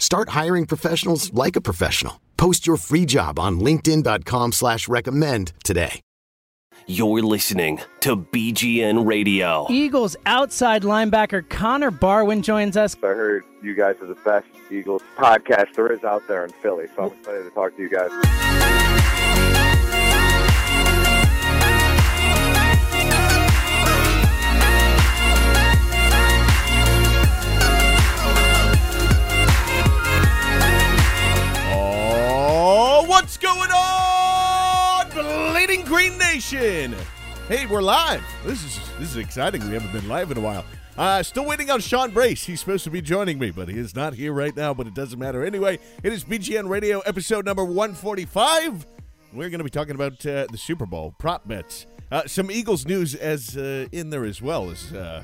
Start hiring professionals like a professional. Post your free job on linkedin.com slash recommend today. You're listening to BGN Radio. Eagles outside linebacker Connor Barwin joins us. I heard you guys are the best Eagles podcast there is out there in Philly, so I'm excited to talk to you guys. What's going on, Bleeding Green Nation? Hey, we're live. This is this is exciting. We haven't been live in a while. Uh, still waiting on Sean Brace. He's supposed to be joining me, but he is not here right now. But it doesn't matter anyway. It is BGN Radio episode number one forty five. We're going to be talking about uh, the Super Bowl prop bets. Uh, some Eagles news as uh, in there as well as. Uh,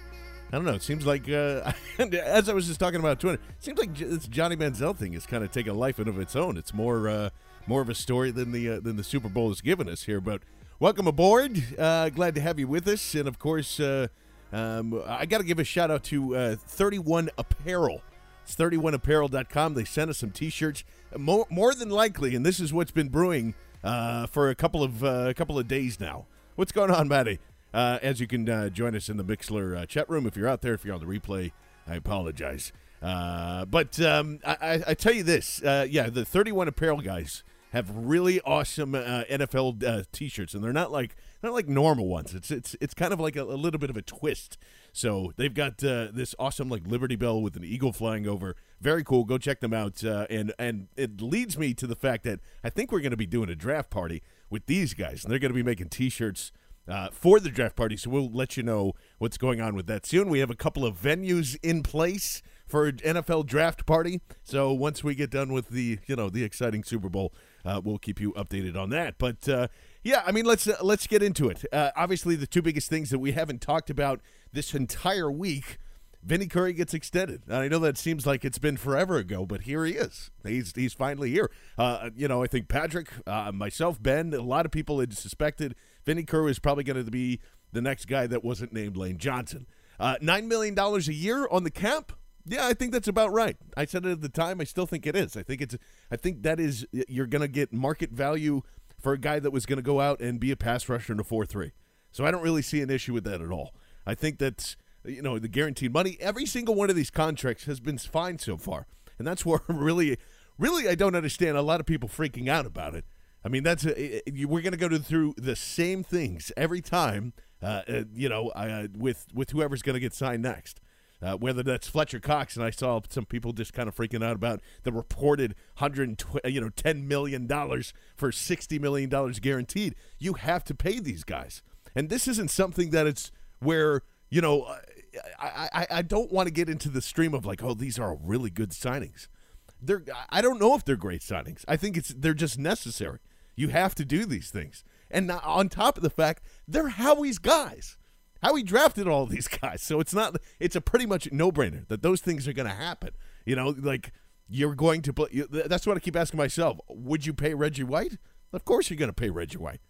I don't know. It seems like, uh, as I was just talking about Twitter, it seems like this Johnny Manziel thing is kind of taking a life of its own. It's more, uh, more of a story than the uh, than the Super Bowl has given us here. But welcome aboard. Uh, glad to have you with us, and of course, uh, um, I got to give a shout out to uh, 31 Apparel. It's 31apparel.com. They sent us some T-shirts. More, more than likely, and this is what's been brewing uh, for a couple of uh, a couple of days now. What's going on, Maddie? As you can join us in the Mixlr chat room if you're out there. If you're on the replay, I apologize. But um, I, I, I tell you this, yeah, the 31 Apparel guys have really awesome uh, NFL uh, T-shirts, and they're not like not like normal ones. It's it's it's kind of like a, a little bit of a twist. So they've got uh, this awesome like Liberty Bell with an eagle flying over. Very cool. Go check them out. Uh, and and it leads me to the fact that I think we're going to be doing a draft party with these guys, and they're going to be making T-shirts uh, for the draft party. So we'll let you know what's going on with that soon. We have a couple of venues in place for NFL draft party. So once we get done with the you know the exciting Super Bowl, uh, we'll keep you updated on that. But uh, yeah, I mean let's uh, let's get into it. Uh, obviously, the two biggest things that we haven't talked about this entire week. Vinny Curry gets extended. I know that seems like it's been forever ago, but here he is. He's he's finally here. Uh, you know, I think Patrick, uh, myself, Ben, a lot of people had suspected Vinny Curry is probably going to be the next guy that wasn't named Lane Johnson. Uh, Nine million dollars a year on the cap. Yeah, I think that's about right. I said it at the time. I still think it is. I think it's. I think that is. You're going to get market value for a guy that was going to go out and be a pass rusher in a four three. So I don't really see an issue with that at all. I think that's you know the guaranteed money. Every single one of these contracts has been fine so far, and that's where I'm really, really I don't understand a lot of people freaking out about it. I mean, that's a, we're going to go through the same things every time. Uh, uh, you know, uh, with with whoever's going to get signed next. Uh, whether that's Fletcher Cox, and I saw some people just kind of freaking out about the reported hundred, you know, ten million dollars for sixty million dollars guaranteed. You have to pay these guys, and this isn't something that it's where you know. I, I, I don't want to get into the stream of like, oh, these are really good signings. They're I don't know if they're great signings. I think it's they're just necessary. You have to do these things, and on top of the fact they're Howie's guys. Howie drafted all these guys, so it's not. It's a pretty much no brainer that those things are going to happen. You know, like you're going to play. That's what I keep asking myself. Would you pay Reggie White? Of course you're going to pay Reggie White.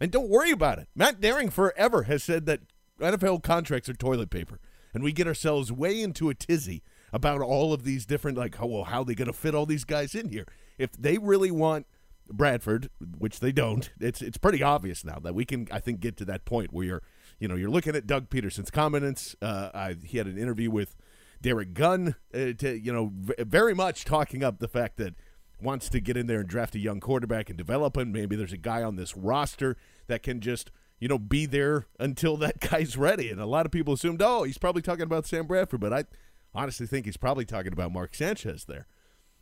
And don't worry about it. Matt Daring forever has said that NFL contracts are toilet paper. And we get ourselves way into a tizzy about all of these different, like, oh, well, how are they going to fit all these guys in here? If they really want Bradford, which they don't, it's it's pretty obvious now that we can, I think, get to that point where you're, you know, you're looking at Doug Pederson's comments. Uh, I, he had an interview with Derrick Gunn, uh, to, you know, v- very much talking up the fact that wants to get in there and draft a young quarterback and develop him. Maybe there's a guy on this roster that can just, you know, be there until that guy's ready. And a lot of people assumed, oh, he's probably talking about Sam Bradford, but I honestly think he's probably talking about Mark Sanchez there.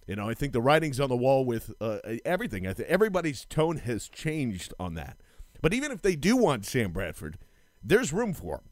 You know, I think the writing's on the wall with uh, everything. I think everybody's tone has changed on that. But even if they do want Sam Bradford, there's room for.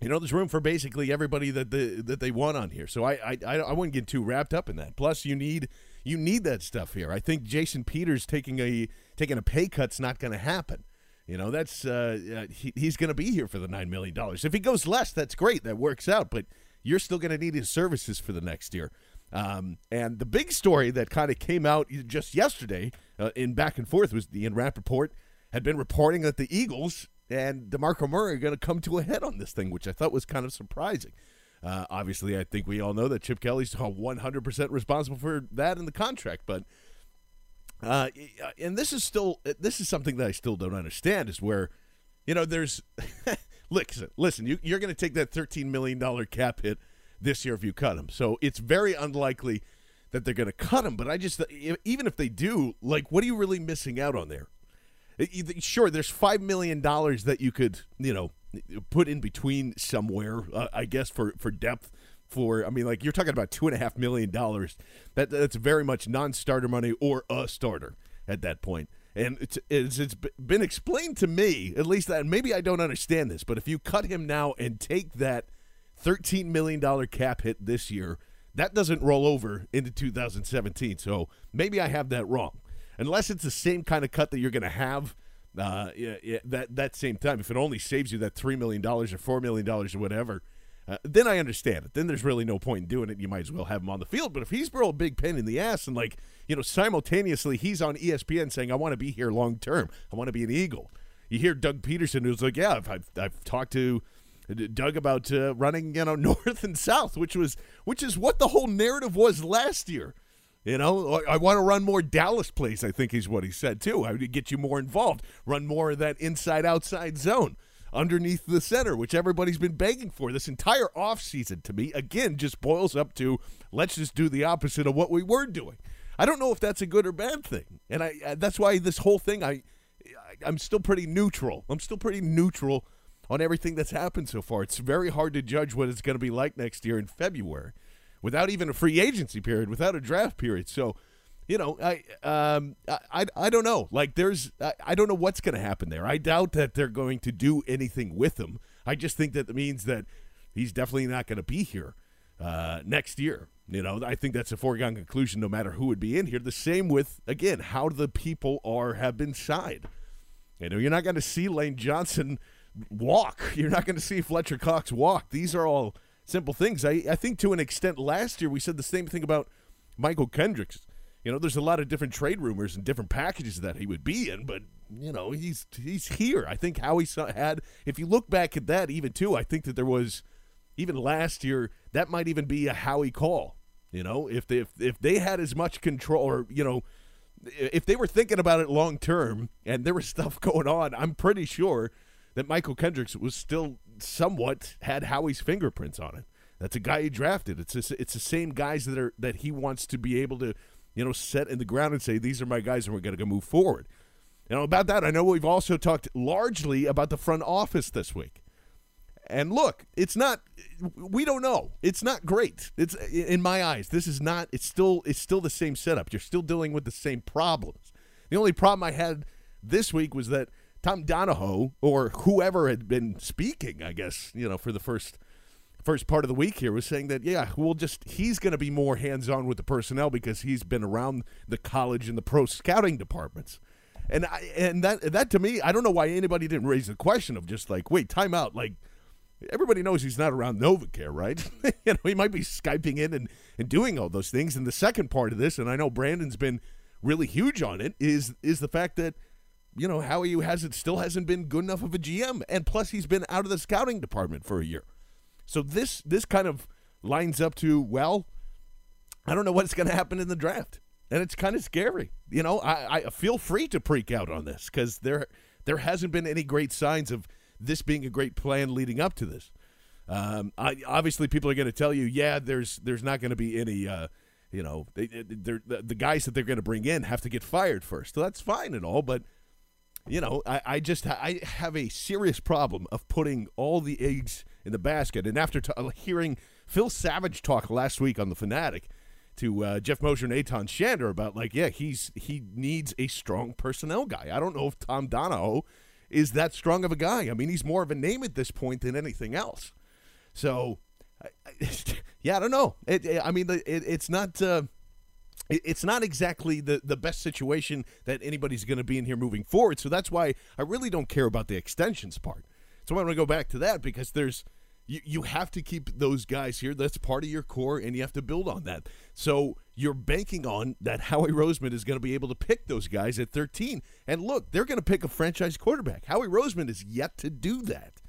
You know, there's room for basically everybody that the, that they want on here. So I, I I wouldn't get too wrapped up in that. Plus, you need you need that stuff here. I think Jason Peters taking a taking a pay cut's not going to happen. You know, that's uh, uh he, he's going to be here for the nine million dollars. If he goes less, that's great. That works out. But you're still going to need his services for the next year. Um, and the big story that kind of came out just yesterday uh, in back and forth was the Ian Rapoport had been reporting that the Eagles and DeMarco Murray are going to come to a head on this thing, which I thought was kind of surprising. Uh, obviously, I think we all know that Chip Kelly's 100% responsible for that in the contract, but uh, and this is still this is something that I still don't understand is where you know there's listen listen you, you're going to take that 13 million dollar cap hit this year if you cut him, so it's very unlikely that they're going to cut him. But I just even if they do, like, what are you really missing out on there? Sure, there's five million dollars that you could, you know, put in between somewhere. Uh, I guess for for depth. For I mean, like you're talking about two and a half million dollars. That that's very much non-starter money or a starter at that point. And it's, it's it's been explained to me, at least that maybe I don't understand this, but if you cut him now and take that thirteen million dollar cap hit this year, that doesn't roll over into 2017. So maybe I have that wrong unless it's the same kind of cut that you're going to have uh, yeah, yeah, that that same time. If it only saves you that three million dollars or four million dollars or whatever, uh, then I understand it. Then there's really no point in doing it. You might as well have him on the field. But if he's real big pain in the ass and like you know simultaneously he's on ESPN saying I want to be here long term, I want to be an Eagle. You hear Doug Pederson who's like, yeah, I've, I've talked to Doug about uh, running you know north and south, which was which is what the whole narrative was last year. You know, I want to run more Dallas plays, I think is what he said too. I would get you more involved, run more of that inside outside zone underneath the center, which everybody's been begging for this entire offseason to me. Again, just boils up to let's just do the opposite of what we were doing. I don't know if that's a good or bad thing. And I uh, that's why this whole thing I I'm still pretty neutral. I'm still pretty neutral on everything that's happened so far. It's very hard to judge what it's going to be like next year in February without even a free agency period, without a draft period. So, you know, I um, I, I don't know. Like, there's I, I don't know what's going to happen there. I doubt that they're going to do anything with him. I just think that means that he's definitely not going to be here uh, next year. You know, I think that's a foregone conclusion. No matter who would be in here. The same with again how the people are have been signed. You know, you're not going to see Lane Johnson walk. You're not going to see Fletcher Cox walk. These are all simple things. I, I think to an extent last year we said the same thing about Mychal Kendricks. You know, there's a lot of different trade rumors and different packages that he would be in, but you know, he's he's here. I think Howie had. If you look back at that, even too, I think that there was even last year that might even be a Howie call. You know, if they if, if they had as much control, or you know, if they were thinking about it long term and there was stuff going on, I'm pretty sure that Mychal Kendricks was still somewhat had Howie's fingerprints on it. That's a guy he drafted. It's a, it's the same guys that are that he wants to be able to, you know, set in the ground and say these are my guys and we're going to go move forward. You know about that. I know we've also talked largely about the front office this week. And look, it's not we don't know. It's not great. It's in my eyes. This is not it's still it's still the same setup. You're still dealing with the same problems. The only problem I had this week was that Tom Donahoe or whoever had been speaking, I guess, you know, for the first first part of the week here was saying that yeah, we'll just he's going to be more hands-on with the personnel because he's been around the college and the pro scouting departments. And I, and that that to me, I don't know why anybody didn't raise the question of just like, wait, time out, like everybody knows he's not around NovaCare, right? you know, he might be Skyping in and, and doing all those things. And the second part of this, and I know Brandon's been really huge on it, is is the fact that, you know, Howie hasn't still hasn't been good enough of a GM. And plus he's been out of the scouting department for a year. So this this kind of lines up to, well, I don't know what's gonna happen in the draft. And it's kind of scary. You know, I, I feel free to freak out on this because there there hasn't been any great signs of this being a great plan leading up to this. Um, I, obviously, people are going to tell you, yeah, there's there's not going to be any, uh, you know, they, the, the guys that they're going to bring in have to get fired first. So that's fine and all, but you know, I, I just I have a serious problem of putting all the eggs in the basket. And after t- hearing Phil Savage talk last week on the Fanatic to uh, Jeff Mosher and Eytan Shander about like, yeah, he's he needs a strong personnel guy. I don't know if Tom Donahoe is that strong of a guy. I mean, he's more of a name at this point than anything else. So, yeah, I don't know. It, I mean, it, it's not. Uh, it's not exactly the, the best situation that anybody's going to be in here moving forward. So that's why I really don't care about the extensions part. So I want to go back to that because there's you, you have to keep those guys here. That's part of your core, and you have to build on that. So you're banking on that Howie Roseman is going to be able to pick those guys at 13. And look, they're going to pick a franchise quarterback. Howie Roseman is yet to do that.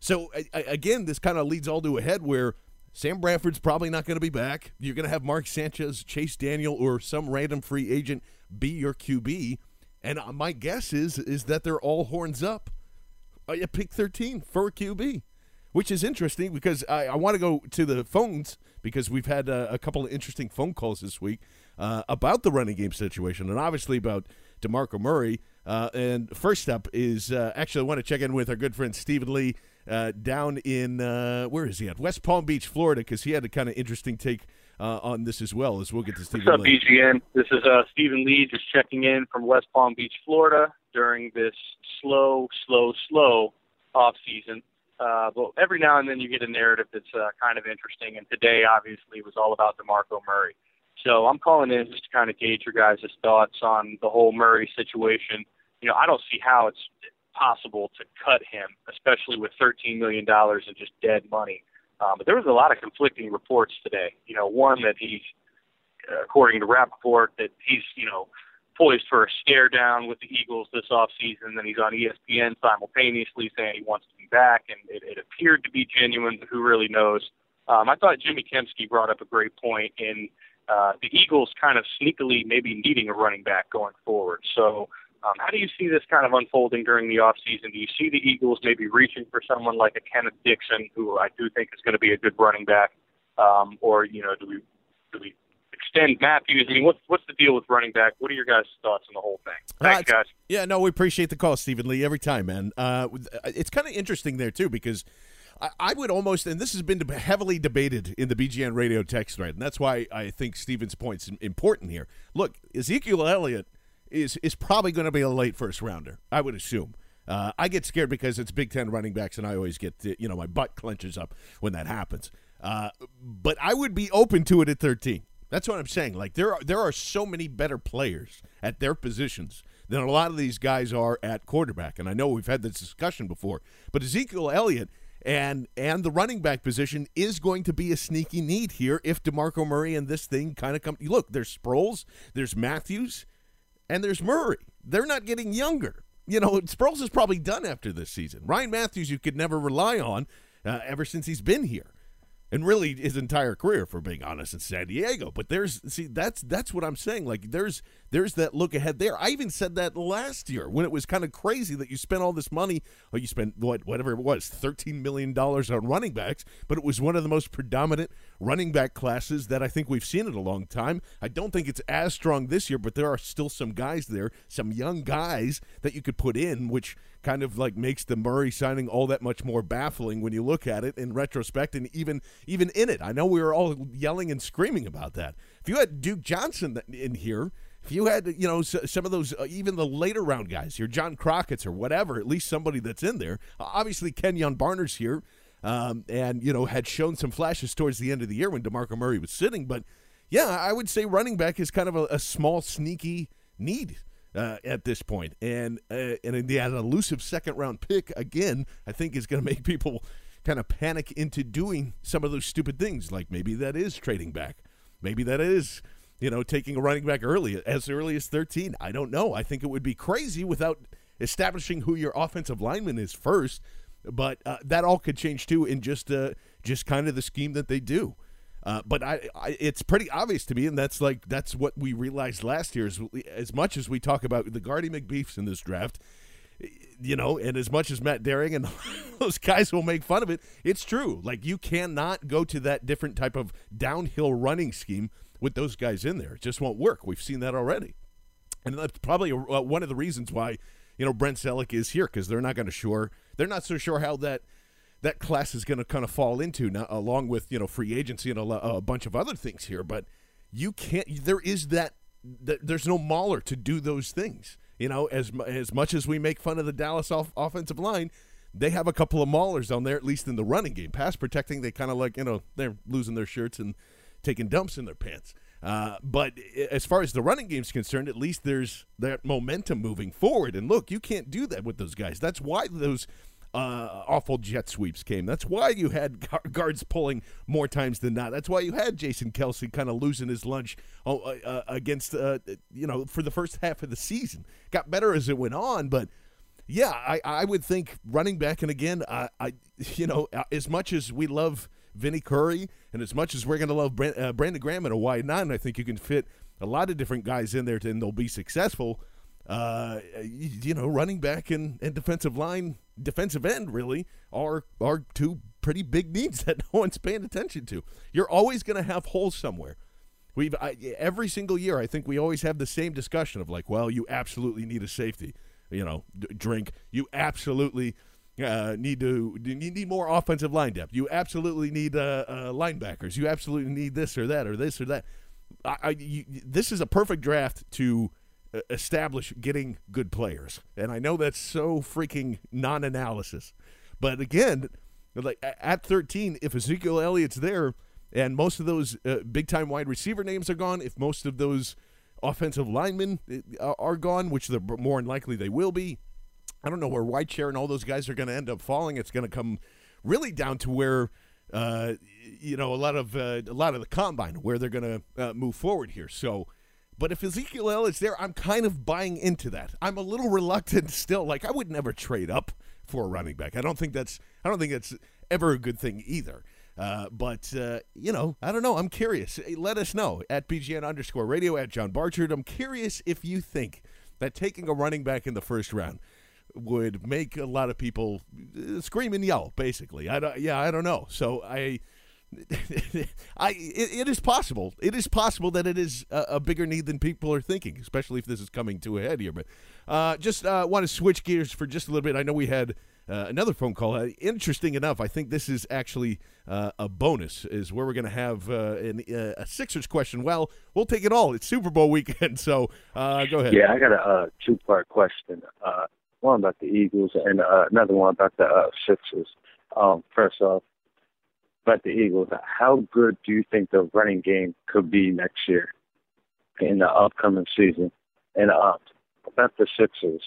So again, this kind of leads all to a head where Sam Bradford's probably not going to be back. You're going to have Mark Sanchez, Chase Daniel, or some random free agent be your QB. And uh, my guess is is that they're all horns up at pick 13 for QB which is interesting because I, I want to go to the phones because we've had uh, a couple of interesting phone calls this week uh, about the running game situation and obviously about DeMarco Murray. Uh, and first up is uh, actually I want to check in with our good friend Stephen Lee uh, down in uh, where is he at West Palm Beach, Florida, because he had a kind of interesting take uh, on this as well. As we'll get to Stephen. What's up, Lee. BGN? This is Stephen Lee just checking in from West Palm Beach, Florida, during this slow, slow, slow off season. Uh, but every now and then you get a narrative that's uh, kind of interesting. And today, obviously, was all about DeMarco Murray. So I'm calling in just to kind of gauge your guys' thoughts on the whole Murray situation. You know, I don't see how it's possible to cut him, especially with $13 million in just dead money. Um, but there was a lot of conflicting reports today. You know, one that he's, according to Rapoport, that he's, you know, poised for a stare down with the Eagles this offseason. Then he's on ESPN simultaneously saying he wants to be back, and it, it appeared to be genuine, but who really knows? Um, I thought Jimmy Kempski brought up a great point in uh, the Eagles kind of sneakily maybe needing a running back going forward. So, um, how do you see this kind of unfolding during the offseason? Do you see the Eagles maybe reaching for someone like a Kenneth Dixon, who I do think is going to be a good running back, um, or you know, do we do we extend Mathews? I mean, what's what's the deal with running back? What are your guys' thoughts on the whole thing? Thanks, uh, guys. Yeah, no, we appreciate the call, Stephen Lee, every time, man. Uh, it's kind of interesting there too because. I, would almost, and this has been heavily debated in the BGN radio text thread, and that's why I think Stephen's point's important here. Look, Ezekiel Elliott is is probably going to be a late first rounder, I would assume. Uh, I get scared because it's Big Ten running backs, and I always get, you know, my butt clenches up when that happens. Uh, but I would be open to it at 13. That's what I'm saying. Like there are there are so many better players at their positions than a lot of these guys are at quarterback. And I know we've had this discussion before, but Ezekiel Elliott and and the running back position is going to be a sneaky need here if DeMarco Murray and this thing kind of come. Look, there's Sproles, there's Mathews, and there's Murray. They're not getting younger. You know, Sproles is probably done after this season. Ryan Mathews, you could never rely on uh, ever since he's been here and really his entire career, for being honest, in San Diego. But there's see that's that's what I'm saying. Like there's there's that look ahead there. I even said that last year when it was kind of crazy that you spent all this money. Or you spent what whatever it was, thirteen million dollars on running backs, but it was one of the most predominant running back classes that I think we've seen in a long time. I don't think it's as strong this year, but there are still some guys there, some young guys that you could put in, which kind of like makes the Murray signing all that much more baffling when you look at it in retrospect and even even in it. I know we were all yelling and screaming about that. If you had Duke Johnson in here, if you had you know some of those uh, even the later round guys here, John Crockett's or whatever, at least somebody that's in there. Obviously, Kenjon Barner's here. Um, and you know had shown some flashes towards the end of the year when Demarco Murray was sitting, but yeah, I would say running back is kind of a, a small, sneaky need uh, at this point. And uh, and the, an elusive second round pick again, I think is going to make people kind of panic into doing some of those stupid things. Like maybe that is trading back. Maybe that is, you know, taking a running back early, as early as 13. I don't know. I think it would be crazy without establishing who your offensive lineman is first. But uh, that all could change too in just uh, just kind of the scheme that they do. Uh, but I, I, it's pretty obvious to me, and that's like that's what we realized last year. As much as we talk about the Guardy McBeefs in this draft, you know, and as much as Matt Daring and those guys will make fun of it, it's true. Like you cannot go to that different type of downhill running scheme with those guys in there. It just won't work. We've seen that already, and that's probably uh, one of the reasons why you know Brent Celek is here because they're not going to sure they're not so sure how that that class is going to kind of fall into now, along with you know free agency and a, a bunch of other things here. But you can't. There is that. there's no mauler to do those things. You know, as as much as we make fun of the Dallas off, offensive line, they have a couple of maulers on there, at least in the running game. Pass protecting, they kind of like you know they're losing their shirts and taking dumps in their pants. Uh, but as far as the running game is concerned, at least there's that momentum moving forward. And look, you can't do that with those guys. That's why those uh, awful jet sweeps came. That's why you had guards pulling more times than not. That's why you had Jason Kelce kind of losing his lunch uh, uh, against, uh, you know, for the first half of the season. Got better as it went on, but yeah, I, I would think running back. And again, I, I you know, uh, as much as we love Vinny Curry and as much as we're going to love Brand, uh, Brandon Graham in a wide nine, I think you can fit a lot of different guys in there and they'll be successful. Uh, you, you, know, running back and, and defensive line, defensive end really are are two pretty big needs that no one's paying attention to. You're always going to have holes somewhere. We've I, every single year. I think we always have the same discussion of like, well, you absolutely need a safety. You know, d- drink. You absolutely uh, need to you need more offensive line depth. You absolutely need uh, uh, linebackers. You absolutely need this or that or this or that. I, I you, this is a perfect draft to establish getting good players. And I know that's so freaking non-analysis. But again, like at 13, if Ezekiel Elliott's there and most of those uh, big-time wide receiver names are gone, if most of those offensive linemen uh, are gone, which they're more than likely they will be, I don't know where Whitehair and all those guys are going to end up falling. It's going to come really down to where uh, you know a lot of uh, a lot of the combine where they're going to uh, move forward here. So but if Ezekiel Elliott's there, I'm kind of buying into that. I'm a little reluctant still. Like I would never trade up for a running back. I don't think that's I don't think that's ever a good thing either. Uh, but uh, you know, I don't know. I'm curious. Let us know at BGN underscore radio at John Barchard. I'm curious if you think that taking a running back in the first round would make a lot of people uh, scream and yell. Basically, I don't. Yeah, I don't know. So I I it, it is possible. It is possible that it is a, a, bigger need than people are thinking, especially if this is coming to a head here. But uh, just uh, want to switch gears for just a little bit. I know we had uh, another phone call. Uh, interesting enough, I think this is actually uh, a bonus. Is where we're going to have uh, an, a Sixers question. Well, we'll take it all. It's Super Bowl weekend, so go ahead. Yeah, I got a two part question. one about the Eagles and another one about the Sixers. Um, first off about the Eagles, how good do you think the running game could be next year in the upcoming season? And uh, about the Sixers,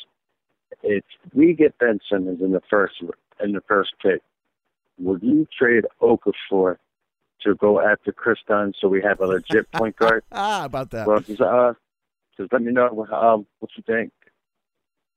if we get Ben Simmons in the first in the first pick, would you trade Okafor to go after Kris Dunn so we have a legit point guard? ah, about that. Well, just uh, just let me know um, what you think.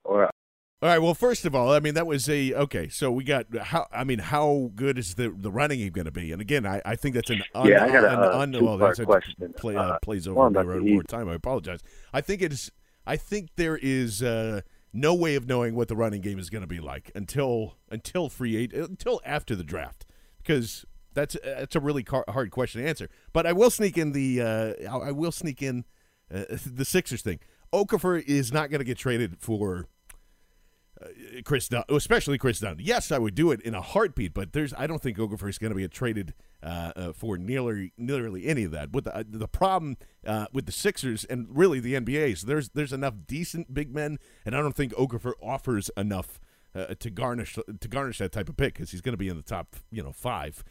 Or all right. Well, first of all, I mean that was a okay. So we got how? I mean, how good is the the running game going to be? And again, I, I think that's an un, yeah. I got a, un, un, well, that's question. Play, uh, uh, plays over more, more time. I apologize. I think it's. I think there is uh, no way of knowing what the running game is going to be like until until free eight until after the draft because that's that's a really car, hard question to answer. But I will sneak in the uh, I will sneak in uh, the Sixers thing. Okafor is not going to get traded for uh, Kris Dunn, especially Kris Dunn. Yes, I would do it in a heartbeat, but there's I don't think Okafor is going to be traded uh, uh, for nearly nearly any of that. But the uh, the problem uh, with the Sixers and really the NBA is there's there's enough decent big men, and I don't think Okafor offers enough uh, to garnish to garnish that type of pick because he's going to be in the top you know five,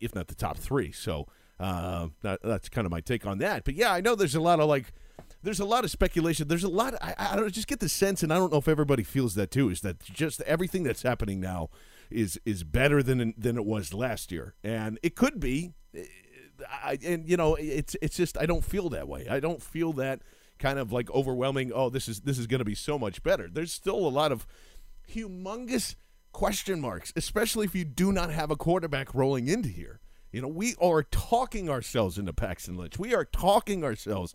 if not the top three. So that, that's kind of my take on that. But yeah, I know there's a lot of like there's a lot of speculation. There's a lot. I, I don't just get the sense, and I don't know if everybody feels that too. Is that just everything that's happening now is is better than than it was last year, and it could be. I, and you know, it's it's just I don't feel that way. I don't feel that kind of like overwhelming. Oh, this is this is going to be so much better. There's still a lot of humongous question marks, especially if you do not have a quarterback rolling into here. You know, we are talking ourselves into Paxton Lynch. We are talking ourselves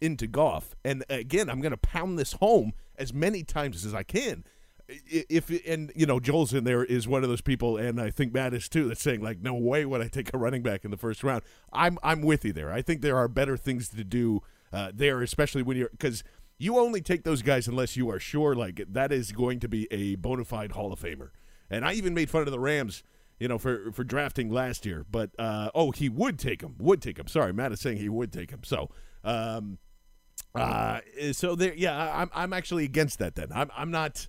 into Goff. And again, I'm going to pound this home as many times as I can. If and you know Joel's in there is one of those people, and I think Matt is too. That's saying like, no way would I take a running back in the first round. I'm I'm with you there. I think there are better things to do uh, there, especially when you're because you only take those guys unless you are sure like that is going to be a bona fide Hall of Famer. And I even made fun of the Rams, you know, for for drafting last year. But uh, oh, he would take him. Would take him. Sorry, Matt is saying he would take him. So. Um, uh, so there, yeah, I'm I'm actually against that. Then I'm I'm not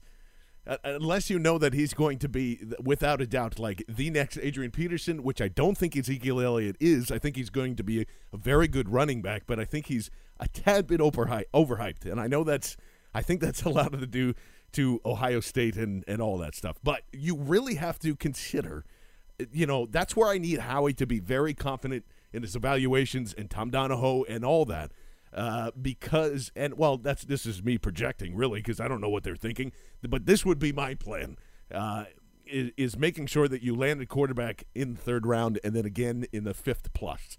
uh, unless you know that he's going to be without a doubt like the next Adrian Peterson, which I don't think Ezekiel Elliott is. I think he's going to be a, a very good running back, but I think he's a tad bit overhyped, overhyped, and I know that's I think that's a lot of the do to Ohio State and and all that stuff. But you really have to consider, you know, that's where I need Howie to be very confident in his evaluations and Tom Donahoe and all that uh, because and well that's this is me projecting really because I don't know what they're thinking but this would be my plan uh, is, is, making sure that you land a quarterback in the third round and then again in the fifth plus.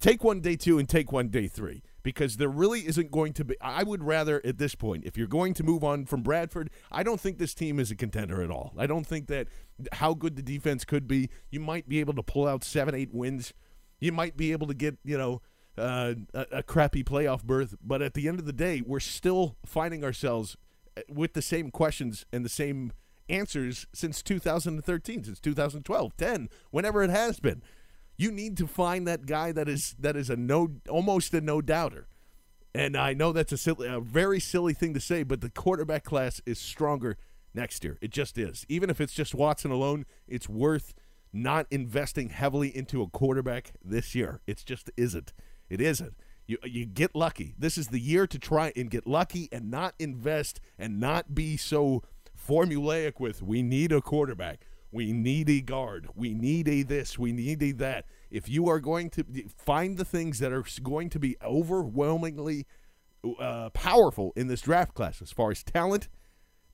Take one day two and take one day three because there really isn't going to be I would rather at this point if you're going to move on from Bradford I don't think this team is a contender at all. I don't think that how good the defense could be. You might be able to pull out seven eight wins. You might be able to get you know uh, a, a crappy playoff berth. But at the end of the day, we're still finding ourselves uh, with the same questions and the same answers since 2013, since 2012, 10, whenever it has been. You need to find that guy that is that is a no, almost a no doubter. And I know that's a silly, a very silly thing to say, but the quarterback class is stronger next year. It just is. Even if it's just Watson alone, it's worth not investing heavily into a quarterback this year. It just isn't. It isn't. You you get lucky. This is the year to try and get lucky and not invest and not be so formulaic with we need a quarterback. We need a guard. We need a this. We need a that. If you are going to find the things that are going to be overwhelmingly uh, powerful in this draft class as far as talent,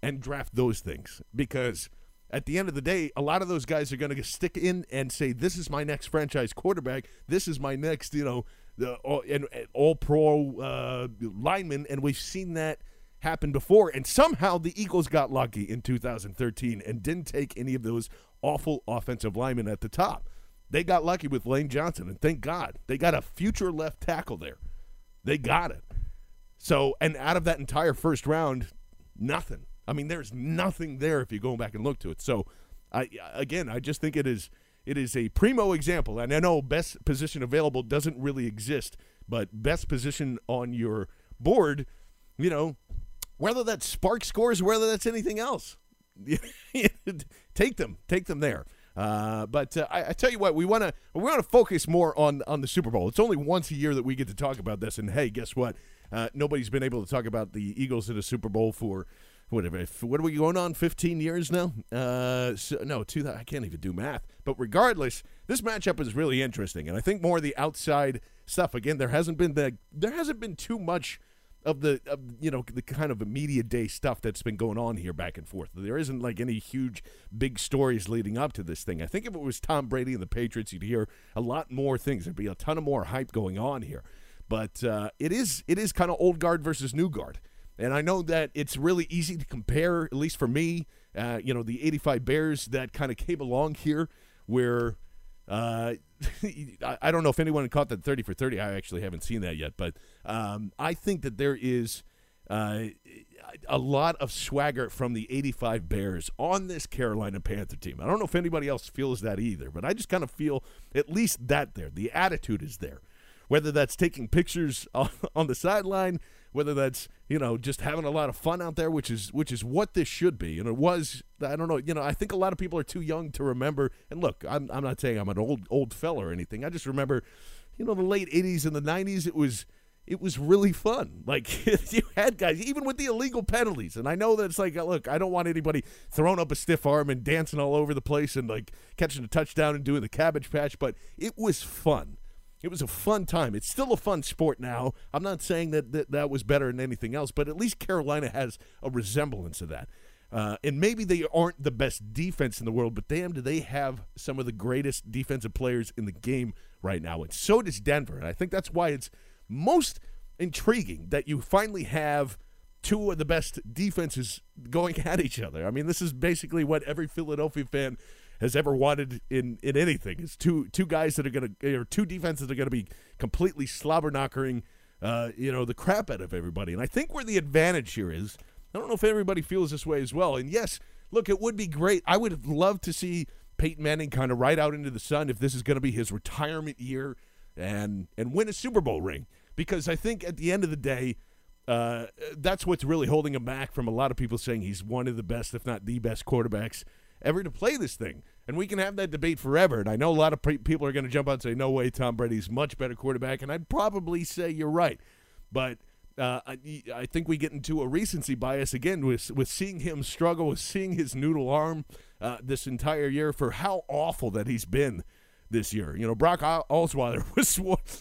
and draft those things because at the end of the day, a lot of those guys are going to stick in and say, "This is my next franchise quarterback. This is my next, you know, the all, and, and all pro uh, linemen, and we've seen that happen before. And somehow the Eagles got lucky in 2013 and didn't take any of those awful offensive linemen at the top. They got lucky with Lane Johnson, and thank God they got a future left tackle there. They got it. So, and out of that entire first round, nothing. I mean, there's nothing there if you go back and look to it. So, I again, I just think it is it is a primo example, and I know best position available doesn't really exist, but best position on your board, you know, whether that's SPARQ scores, whether that's anything else, take them, take them there. Uh, but uh, I, I, tell you what, we want to we want to focus more on on the Super Bowl. It's only once a year that we get to talk about this, and hey, guess what? Uh, nobody's been able to talk about the Eagles in a Super Bowl for whatever. What are we going on? Fifteen years now? Uh, so, no, two. I can't even do math. But regardless, this matchup is really interesting, and I think more of the outside stuff. Again, there hasn't been the there hasn't been too much of the of, you know the kind of media day stuff that's been going on here back and forth. There isn't like any huge big stories leading up to this thing. I think if it was Tom Brady and the Patriots, you'd hear a lot more things. There'd be a ton of more hype going on here. But uh, it is it is kind of old guard versus new guard. And I know that it's really easy to compare, at least for me, uh, you know, the 85 Bears that kind of came along here where uh, I don't know if anyone caught that 30 for 30. I actually haven't seen that yet. But um, I think that there is uh, a lot of swagger from the 85 Bears on this Carolina Panther team. I don't know if anybody else feels that either, but I just kind of feel at least that there. The attitude is there. Whether that's taking pictures on, the sideline, whether that's you know just having a lot of fun out there, which is which is what this should be. And it was. I don't know. You know, I think a lot of people are too young to remember. And look, I'm I'm not saying I'm an old old fella or anything. I just remember, you know, the late '80s and the '90s. It was it was really fun. Like you had guys, even with the illegal penalties, and I know that it's like, uh, look, I don't want anybody throwing up a stiff arm and dancing all over the place and like catching a touchdown and doing the cabbage patch, but it was fun. It was a fun time. It's still a fun sport now. I'm not saying that that, that was better than anything else, but at least Carolina has a resemblance of that. Uh, and maybe they aren't the best defense in the world, but damn, do they have some of the greatest defensive players in the game right now. And so does Denver. And I think that's why it's most intriguing that you finally have two of the best defenses going at each other. I mean, this is basically what every Philadelphia fan has ever wanted in in anything. It's two two guys that are going to or two defenses that are going to be completely slobber knockering uh, you know, the crap out of everybody. And I think where the advantage here is, I don't know if everybody feels this way as well. And yes, look, it would be great. I would loved to see Peyton Manning kind of ride out into the sun if this is going to be his retirement year and and win a Super Bowl ring because I think at the end of the day, uh, that's what's really holding him back from a lot of people saying he's one of the best, if not the best, quarterbacks ever to play this thing. And we can have that debate forever. And I know a lot of pre- people are going to jump out and say, "No way, Tom Brady's much better quarterback," and I'd probably say you're right, but. Uh, I, I think we get into a recency bias again with with seeing him struggle, with seeing his noodle arm uh, this entire year for how awful that he's been this year. You know, Brock Osweiler was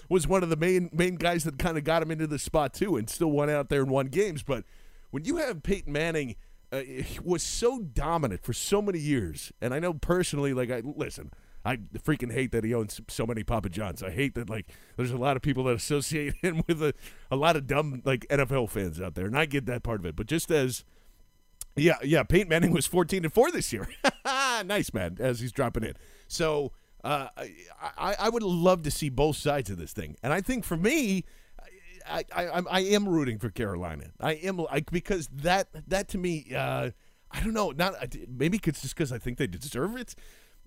was one of the main main guys that kind of got him into this spot too, and still went out there and won games. But when you have Peyton Manning, uh, was so dominant for so many years, and I know personally, like I listen. I freaking hate that he owns so many Papa Johns. I hate that like there's a lot of people that associate him with a, a lot of dumb like NFL fans out there, and I get that part of it. But just as yeah, yeah, Peyton Manning was 14 and four this year. nice man, as he's dropping in. So uh, I, I would love to see both sides of this thing, and I think for me, I, I, I am rooting for Carolina. I am like because that that to me, uh, I don't know. Not maybe it's just because I think they deserve it.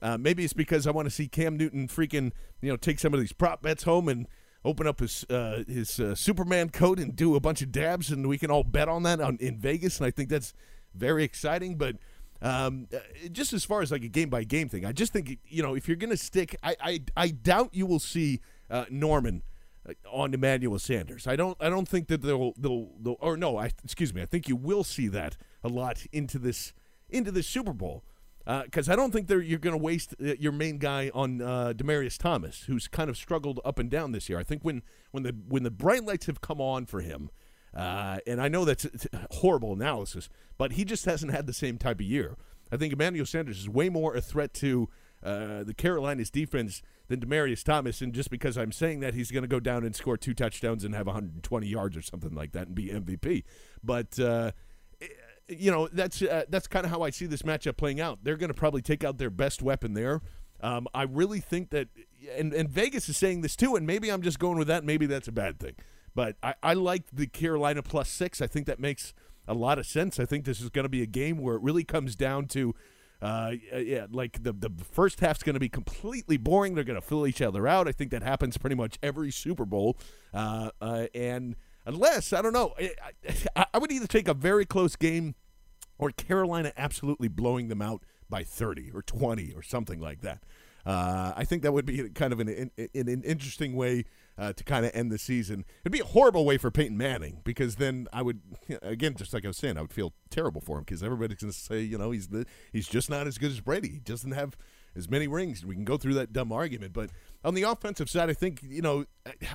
Uh, maybe it's because I want to see Cam Newton freaking you know take some of these prop bets home and open up his uh, his uh, Superman coat and do a bunch of dabs, and we can all bet on that on, in Vegas. And I think that's very exciting. But um, uh, just as far as like a game by game thing, I just think you know if you're going to stick, I, I I doubt you will see uh, Norman on Emmanuel Sanders. I don't I don't think that they'll they'll, they'll or no, I excuse me. I think you will see that a lot into this into this Super Bowl because uh, I don't think they're, you're going to waste uh, your main guy on uh, Demaryius Thomas, who's kind of struggled up and down this year. I think when when the when the bright lights have come on for him, uh, and I know that's horrible analysis, but he just hasn't had the same type of year. I think Emmanuel Sanders is way more a threat to uh, the Carolinas defense than Demaryius Thomas, and just because I'm saying that, he's going to go down and score two touchdowns and have 120 yards or something like that and be MVP. But uh, eh, you know that's uh, that's kind of how I see this matchup playing out. They're going to probably take out their best weapon there. Um, I really think that, and, and Vegas is saying this too, and maybe I'm just going with that. Maybe that's a bad thing. But I, I like the Carolina plus six. I think that makes a lot of sense. I think this is going to be a game where it really comes down to, uh, yeah, like the the first half's going to be completely boring. They're going to fill each other out. I think that happens pretty much every Super Bowl. Uh, uh, and unless I don't know, I, I would either take a very close game or Carolina absolutely blowing them out by 30 or 20 or something like that. Uh, I think that would be kind of an, an, an interesting way uh, to kind of end the season. It'd be a horrible way for Peyton Manning because then I would, again, just like I was saying, I would feel terrible for him because everybody's going to say, you know, he's the he's just not as good as Brady. He doesn't have as many rings. We can go through that dumb argument, but on the offensive side, I think you know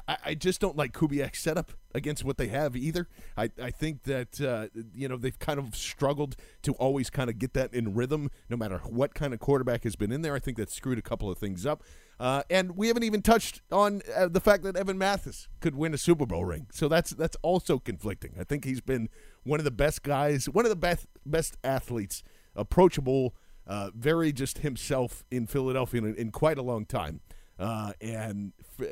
I, I just don't like Kubiak's setup against what they have either. I, I think that uh, you know they've kind of struggled to always kind of get that in rhythm, no matter what kind of quarterback has been in there. I think that screwed a couple of things up. Uh, and we haven't even touched on uh, the fact that Evan Mathis could win a Super Bowl ring. So that's that's also conflicting. I think he's been one of the best guys, one of the best best athletes, approachable, uh, very just himself in Philadelphia in, in quite a long time. Uh, and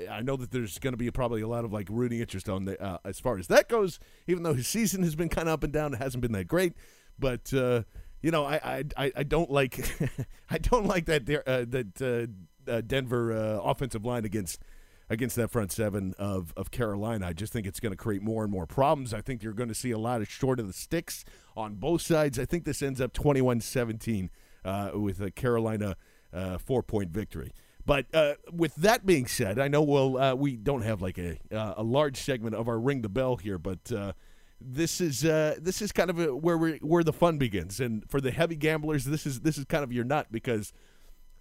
I know that there's going to be probably a lot of like rooting interest on the, uh, as far as that goes. Even though his season has been kind of up and down, it hasn't been that great. But uh, you know, I I, I don't like I don't like that uh, that uh, Denver uh, offensive line against against that front seven of, of Carolina. I just think it's going to create more and more problems. I think you're going to see a lot of short of the sticks on both sides. I think this ends up 21 17 uh, with a Carolina uh, four point victory. But uh, with that being said, I know we'll uh, we don't have like a uh, a large segment of our ring the bell here, but uh, this is uh, this is kind of a, where we where the fun begins. And for the heavy gamblers, this is this is kind of your nut because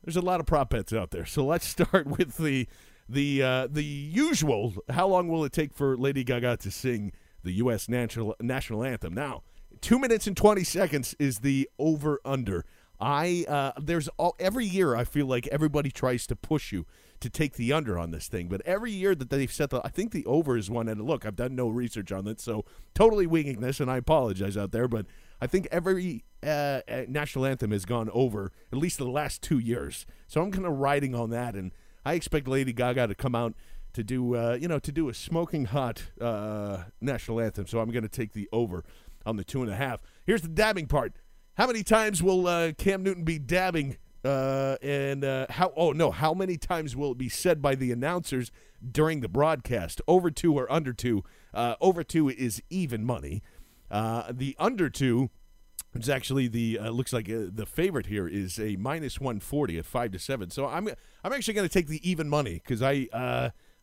there's a lot of prop bets out there. So let's start with the the uh, the usual. How long will it take for Lady Gaga to sing the U.S. national national anthem? Now, two minutes and twenty seconds is the over under. I uh, there's all every year I feel like everybody tries to push you to take the under on this thing, but every year that they've set the I think the over is one. And look, I've done no research on it, so totally winging this, and I apologize out there, but I think every uh, uh national anthem has gone over at least the last two years. So I'm kind of riding on that, and I expect Lady Gaga to come out to do uh, you know to do a smoking hot uh, national anthem. So I'm going to take the over on the two and a half. Here's the dabbing part. How many times will uh, Cam Newton be dabbing? Uh, and uh, how? Oh no! How many times will it be said by the announcers during the broadcast? Over two or under two? Uh, over two is even money. Uh, the under two is actually the uh, looks like the favorite here is a minus one forty at five to seven. So I'm I'm actually going to take the even money because I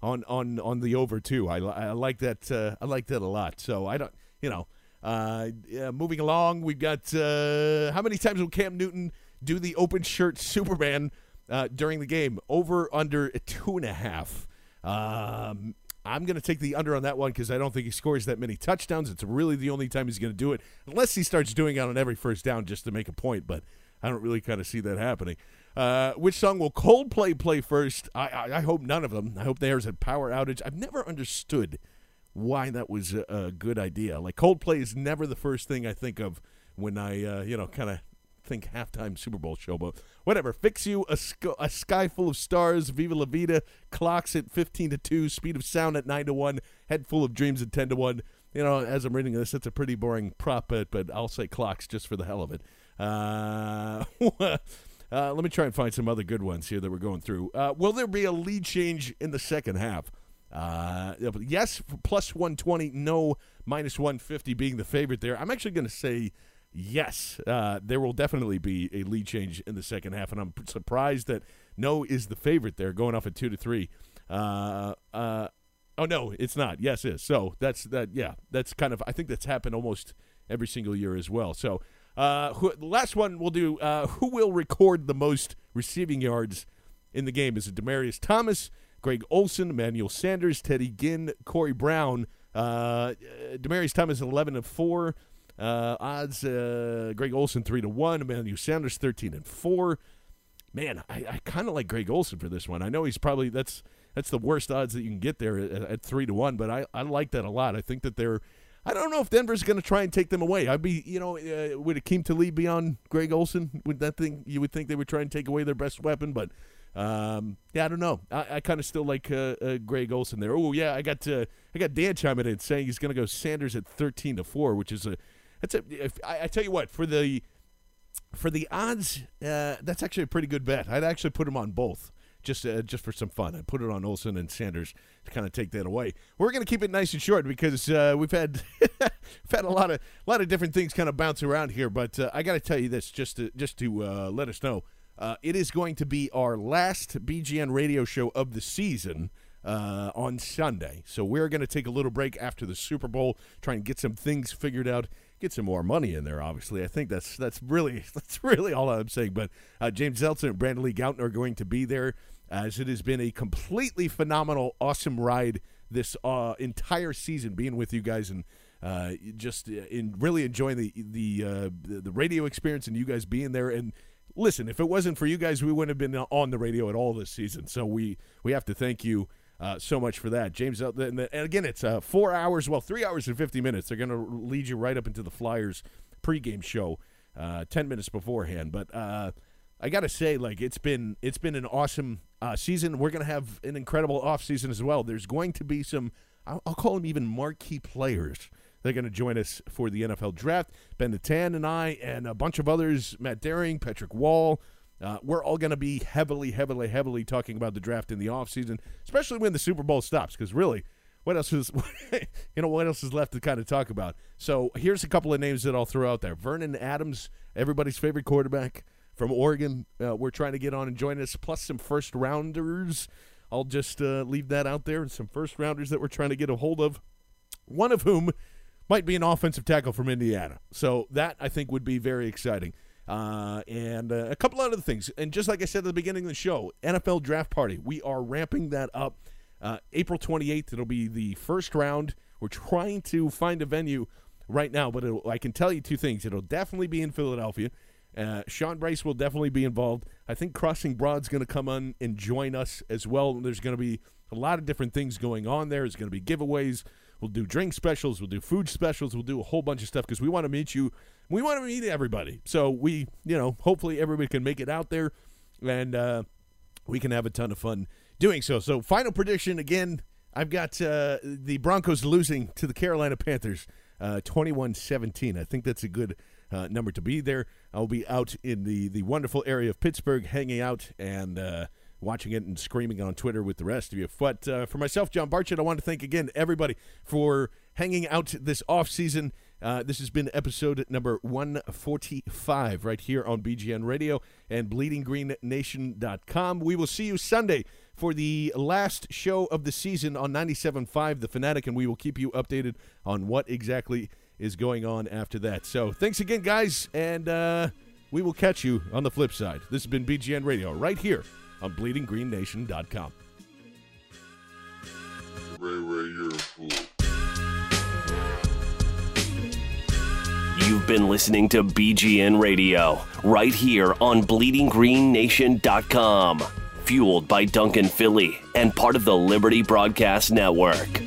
on on on the over two. I, I like that I like that a lot. So I don't you know uh, yeah, moving along, we've got uh, how many times will Cam Newton do the open shirt Superman uh, during the game? Over under two and a half. Um, I'm going to take the under on that one because I don't think he scores that many touchdowns. It's really the only time he's going to do it, unless he starts doing it on every first down just to make a point. But I don't really kind of see that happening. Uh, which song will Coldplay play first? I, I, I hope none of them. I hope theirs a power outage. I've never understood why that was a, a, good idea. Like Coldplay is never the first thing I think of when I, uh, you know, kind of think halftime Super Bowl show, but whatever. Fix you a, sc- a sky full of stars. Viva la vida. Clocks at fifteen to two. Speed of sound at nine to one. Head full of dreams at ten to one. You know, as I'm reading this, it's a pretty boring prop bet, but I'll say clocks just for the hell of it. Uh, uh, let me try and find some other good ones here that we're going through. Uh, will there be a lead change in the second half? Uh, yes, plus 120, no, minus 150 being the favorite there. I'm actually going to say yes. Uh, there will definitely be a lead change in the second half, and I'm surprised that no is the favorite there, going off at 2 to 3. Uh, uh, oh, no, it's not. Yes, is. So that's that. Yeah, that's kind of, I think that's happened almost every single year as well. So uh, who, the last one we'll do uh, who will record the most receiving yards in the game? Is it Demaryius Thomas? Greg Olsen, Emmanuel Sanders, Teddy Ginn, Corey Brown. Uh, Demaryius Thomas 11 and 4. Uh, odds uh, Greg Olsen 3 to 1. Emmanuel Sanders 13 and 4. Man, I, I kind of like Greg Olsen for this one. I know he's probably that's that's the worst odds that you can get there at, at 3 to 1, but I, I like that a lot. I think that they're I don't know if Denver's going to try and take them away. I'd be, you know, uh, would Aqib Talib be on Greg Olsen? Would that thing you would think they would try and take away their best weapon, but um, yeah, I don't know. I, I kind of still like uh, uh, Greg Olsen there. Oh yeah, I got uh, I got Dan chiming in saying he's going to go Sanders at thirteen to four, which is a that's a. If, I, I, tell you what for the for the odds, uh, that's actually a pretty good bet. I'd actually put him on both. Just, uh, just for some fun, I put it on Olsen and Sanders to kind of take that away. We're going to keep it nice and short because uh, we've had we've had a lot of a lot of different things kind of bounce around here. But I got to tell you this, just to just to let us know uh, it is going to be our last BGN radio show of the season uh, on Sunday. So we're going to take a little break after the Super Bowl, try and get some things figured out, get some more money in there. Obviously, I think that's that's really that's really all I'm saying. But uh, James Seltzer and Brandon Lee Gowton are going to be there, as it has been a completely phenomenal, awesome ride this uh, entire season, being with you guys and. Uh, just in really enjoying the the, uh, the the radio experience and you guys being there and listen, if it wasn't for you guys, we wouldn't have been on the radio at all this season. So we we have to thank you uh, so much for that, James. Uh, and again, it's uh, four hours, well, three hours and fifty minutes. They're going to lead you right up into the Flyers pregame show, uh, ten minutes beforehand. But uh, I got to say, like it's been it's been an awesome uh, season. We're going to have an incredible off season as well. There's going to be some, I'll, I'll call them even marquee players they're going to join us for the NFL draft. Ben Natan and I, and a bunch of others, Matt Daring, Patrick Wall. Uh, we're all going to be heavily, heavily, heavily talking about the draft in the offseason, especially when the Super Bowl stops, because really, what else is you know what else is left to kind of talk about? So here's a couple of names that I'll throw out there: Vernon Adams, everybody's favorite quarterback from Oregon. Uh, we're trying to get on and join us, plus some first rounders. I'll just uh, leave that out there. Some first rounders that we're trying to get a hold of. One of whom might be an offensive tackle from Indiana. So that I think would be very exciting. Uh, and uh, a couple other things. And just like I said at the beginning of the show, NFL draft party. We are ramping that up. Uh, April 28th, it'll be the first round. We're trying to find a venue right now, but I can tell you two things. It'll definitely be in Philadelphia. Uh, Sean Bryce will definitely be involved. I think Crossing Broad's going to come on and join us as well. There's going to be a lot of different things going on there. There's going to be giveaways. We'll do drink specials. We'll do food specials. We'll do a whole bunch of stuff because we want to meet you. We want to meet everybody. So we, you know, hopefully everybody can make it out there, and uh, we can have a ton of fun doing so. So final prediction again. I've got uh, the Broncos losing to the Carolina Panthers, uh, 21-17. I think that's a good uh, number to be there. I'll be out in the the wonderful area of Pittsburgh, hanging out and uh, watching it and screaming on Twitter with the rest of you. But uh, for myself, John Barchett, I want to thank again everybody for hanging out this off season. Uh, this has been episode number 145 right here on BGN Radio and BleedingGreenNation.com. We will see you Sunday for the last show of the season on 97.5 The Fanatic, and we will keep you updated on what exactly is going on after that. So thanks again, guys, and uh, we will catch you on the flip side. This has been BGN Radio right here on BleedingGreenNation.com. Ray Ray, you're a fool. You've been listening to BGN Radio right here on BleedingGreenNation.com. Fueled by Duncan Philly and part of the Liberty Broadcast Network.